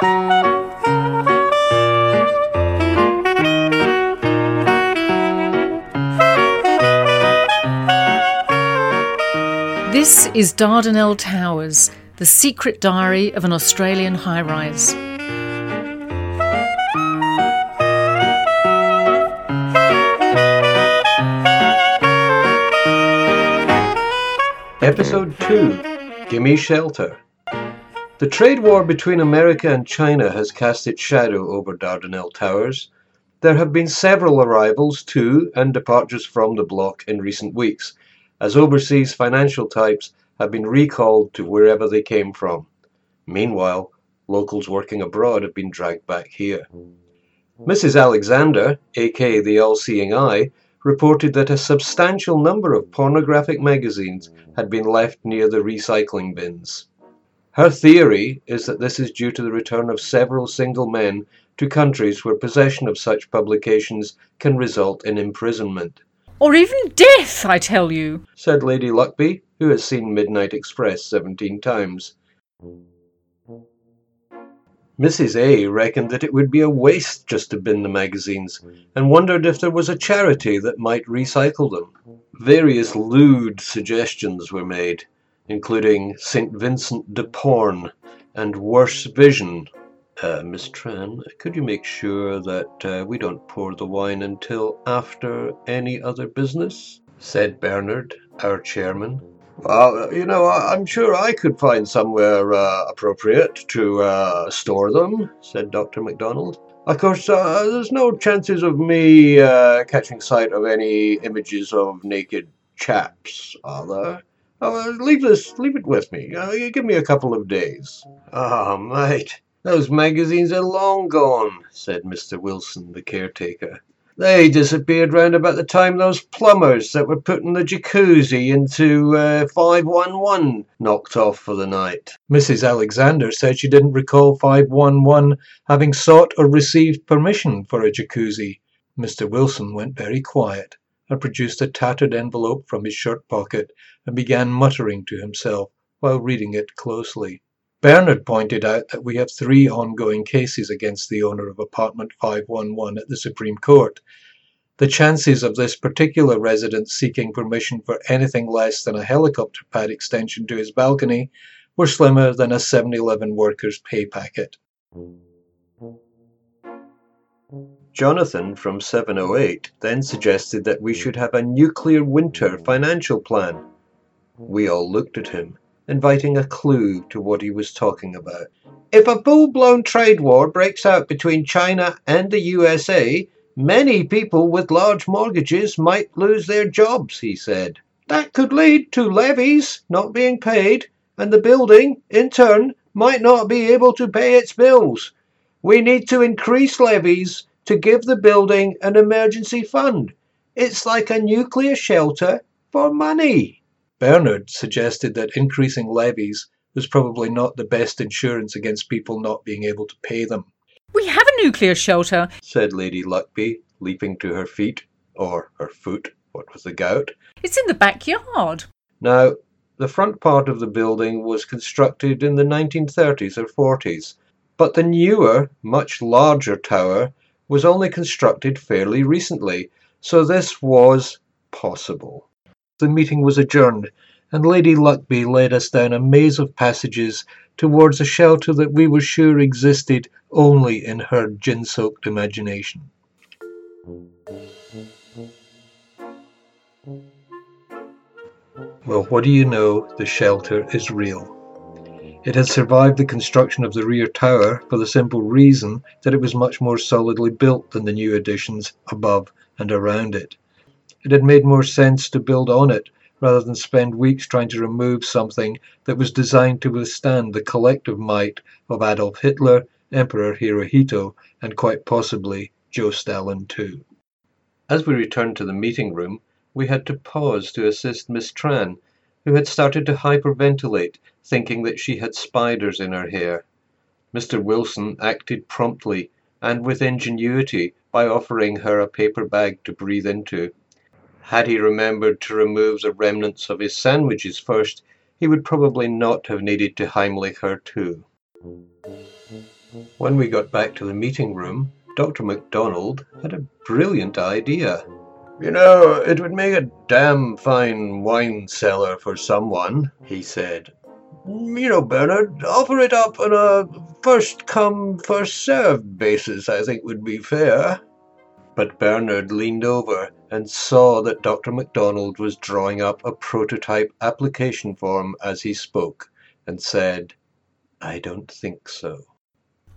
This is Dardanelle Towers, the secret diary of an Australian high rise. Episode 2 Gimme Shelter. The trade war between America and China has cast its shadow over Dardanelle Towers. There have been several arrivals to and departures from the block in recent weeks, as overseas financial types have been recalled to wherever they came from. Meanwhile, locals working abroad have been dragged back here. Mrs. Alexander, aka the All Seeing Eye, reported that a substantial number of pornographic magazines had been left near the recycling bins. Her theory is that this is due to the return of several single men to countries where possession of such publications can result in imprisonment. Or even death, I tell you, said Lady Luckby, who has seen Midnight Express seventeen times. Mrs. A reckoned that it would be a waste just to bin the magazines, and wondered if there was a charity that might recycle them. Various lewd suggestions were made, including St. Vincent de Porn and Worse Vision. Uh, Miss Tran, could you make sure that uh, we don't pour the wine until after any other business? said Bernard, our chairman. Well, you know, I'm sure I could find somewhere uh, appropriate to uh, store them, said Dr. MacDonald. Of course, uh, there's no chances of me uh, catching sight of any images of naked chaps, are there? Oh, leave this, leave it with me. Uh, give me a couple of days. Ah, oh, mate, those magazines are long gone, said Mr. Wilson, the caretaker. They disappeared round about the time those plumbers that were putting the jacuzzi into uh, 511 knocked off for the night. Mrs. Alexander said she didn't recall 511 having sought or received permission for a jacuzzi. Mr. Wilson went very quiet and produced a tattered envelope from his shirt pocket and began muttering to himself while reading it closely. Bernard pointed out that we have three ongoing cases against the owner of apartment 511 at the Supreme Court. The chances of this particular resident seeking permission for anything less than a helicopter pad extension to his balcony were slimmer than a 7 Eleven worker's pay packet. Jonathan from 708 then suggested that we should have a nuclear winter financial plan. We all looked at him inviting a clue to what he was talking about. If a full blown trade war breaks out between China and the USA, many people with large mortgages might lose their jobs, he said. That could lead to levies not being paid, and the building, in turn, might not be able to pay its bills. We need to increase levies to give the building an emergency fund. It's like a nuclear shelter for money. Bernard suggested that increasing levies was probably not the best insurance against people not being able to pay them. We have a nuclear shelter, said Lady Luckby, leaping to her feet, or her foot, what was the gout. It's in the backyard. Now, the front part of the building was constructed in the 1930s or 40s, but the newer, much larger tower was only constructed fairly recently, so this was possible. The meeting was adjourned, and Lady Luckby led us down a maze of passages towards a shelter that we were sure existed only in her gin soaked imagination. Well, what do you know? The shelter is real. It had survived the construction of the rear tower for the simple reason that it was much more solidly built than the new additions above and around it. It had made more sense to build on it rather than spend weeks trying to remove something that was designed to withstand the collective might of Adolf Hitler, Emperor Hirohito, and quite possibly Joe Stalin too. As we returned to the meeting room, we had to pause to assist Miss Tran, who had started to hyperventilate, thinking that she had spiders in her hair. Mr. Wilson acted promptly and with ingenuity by offering her a paper bag to breathe into. Had he remembered to remove the remnants of his sandwiches first, he would probably not have needed to Heimlich her too. When we got back to the meeting room, Dr. MacDonald had a brilliant idea. You know, it would make a damn fine wine cellar for someone, he said. You know, Bernard, offer it up on a first come, first served basis, I think would be fair. But Bernard leaned over and saw that Dr. MacDonald was drawing up a prototype application form as he spoke, and said, I don't think so.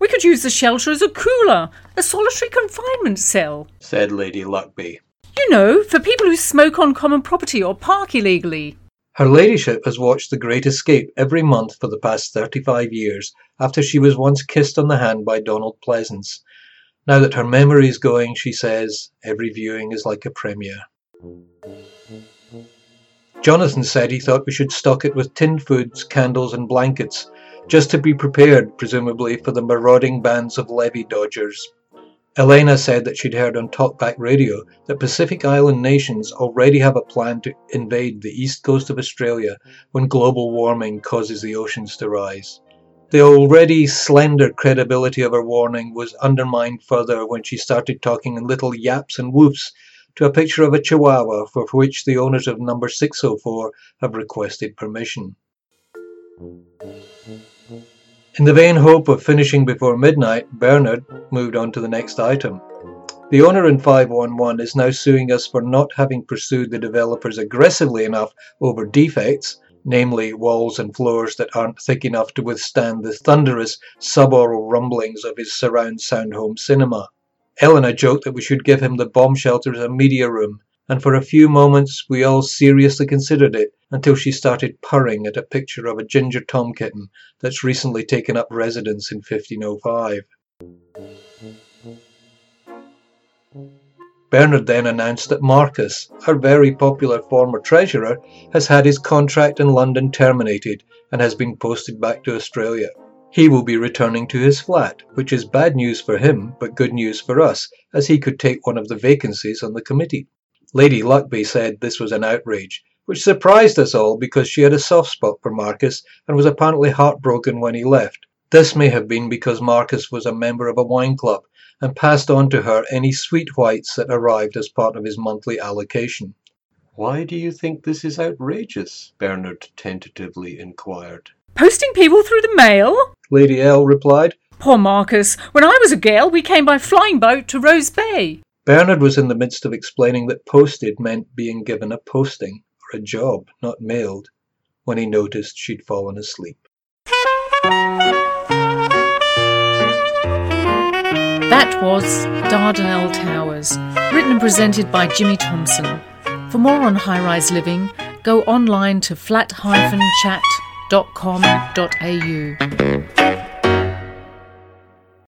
We could use the shelter as a cooler, a solitary confinement cell, said Lady Luckby. You know, for people who smoke on common property or park illegally. Her ladyship has watched The Great Escape every month for the past 35 years after she was once kissed on the hand by Donald Pleasence. Now that her memory is going, she says, every viewing is like a premiere. Jonathan said he thought we should stock it with tinned foods, candles, and blankets, just to be prepared, presumably, for the marauding bands of levy dodgers. Elena said that she'd heard on Talkback Radio that Pacific Island nations already have a plan to invade the east coast of Australia when global warming causes the oceans to rise. The already slender credibility of her warning was undermined further when she started talking in little yaps and woofs to a picture of a chihuahua for which the owners of number 604 have requested permission. In the vain hope of finishing before midnight, Bernard moved on to the next item. The owner in 511 is now suing us for not having pursued the developers aggressively enough over defects, namely walls and floors that aren't thick enough to withstand the thunderous subaural rumblings of his surround sound home cinema. Elena joked that we should give him the bomb shelter as a media room, and for a few moments we all seriously considered it until she started purring at a picture of a ginger tom kitten that's recently taken up residence in 1505. Bernard then announced that Marcus, our very popular former treasurer, has had his contract in London terminated and has been posted back to Australia. He will be returning to his flat, which is bad news for him but good news for us, as he could take one of the vacancies on the committee. Lady Luckby said this was an outrage, which surprised us all because she had a soft spot for Marcus and was apparently heartbroken when he left. This may have been because Marcus was a member of a wine club and passed on to her any sweet whites that arrived as part of his monthly allocation. Why do you think this is outrageous? Bernard tentatively inquired. Posting people through the mail? Lady L replied. Poor Marcus. When I was a girl, we came by flying boat to Rose Bay. Bernard was in the midst of explaining that posted meant being given a posting a job, not mailed, when he noticed she'd fallen asleep. That was Dardanelle Towers, written and presented by Jimmy Thompson. For more on high rise living, go online to flat-chat.com.au.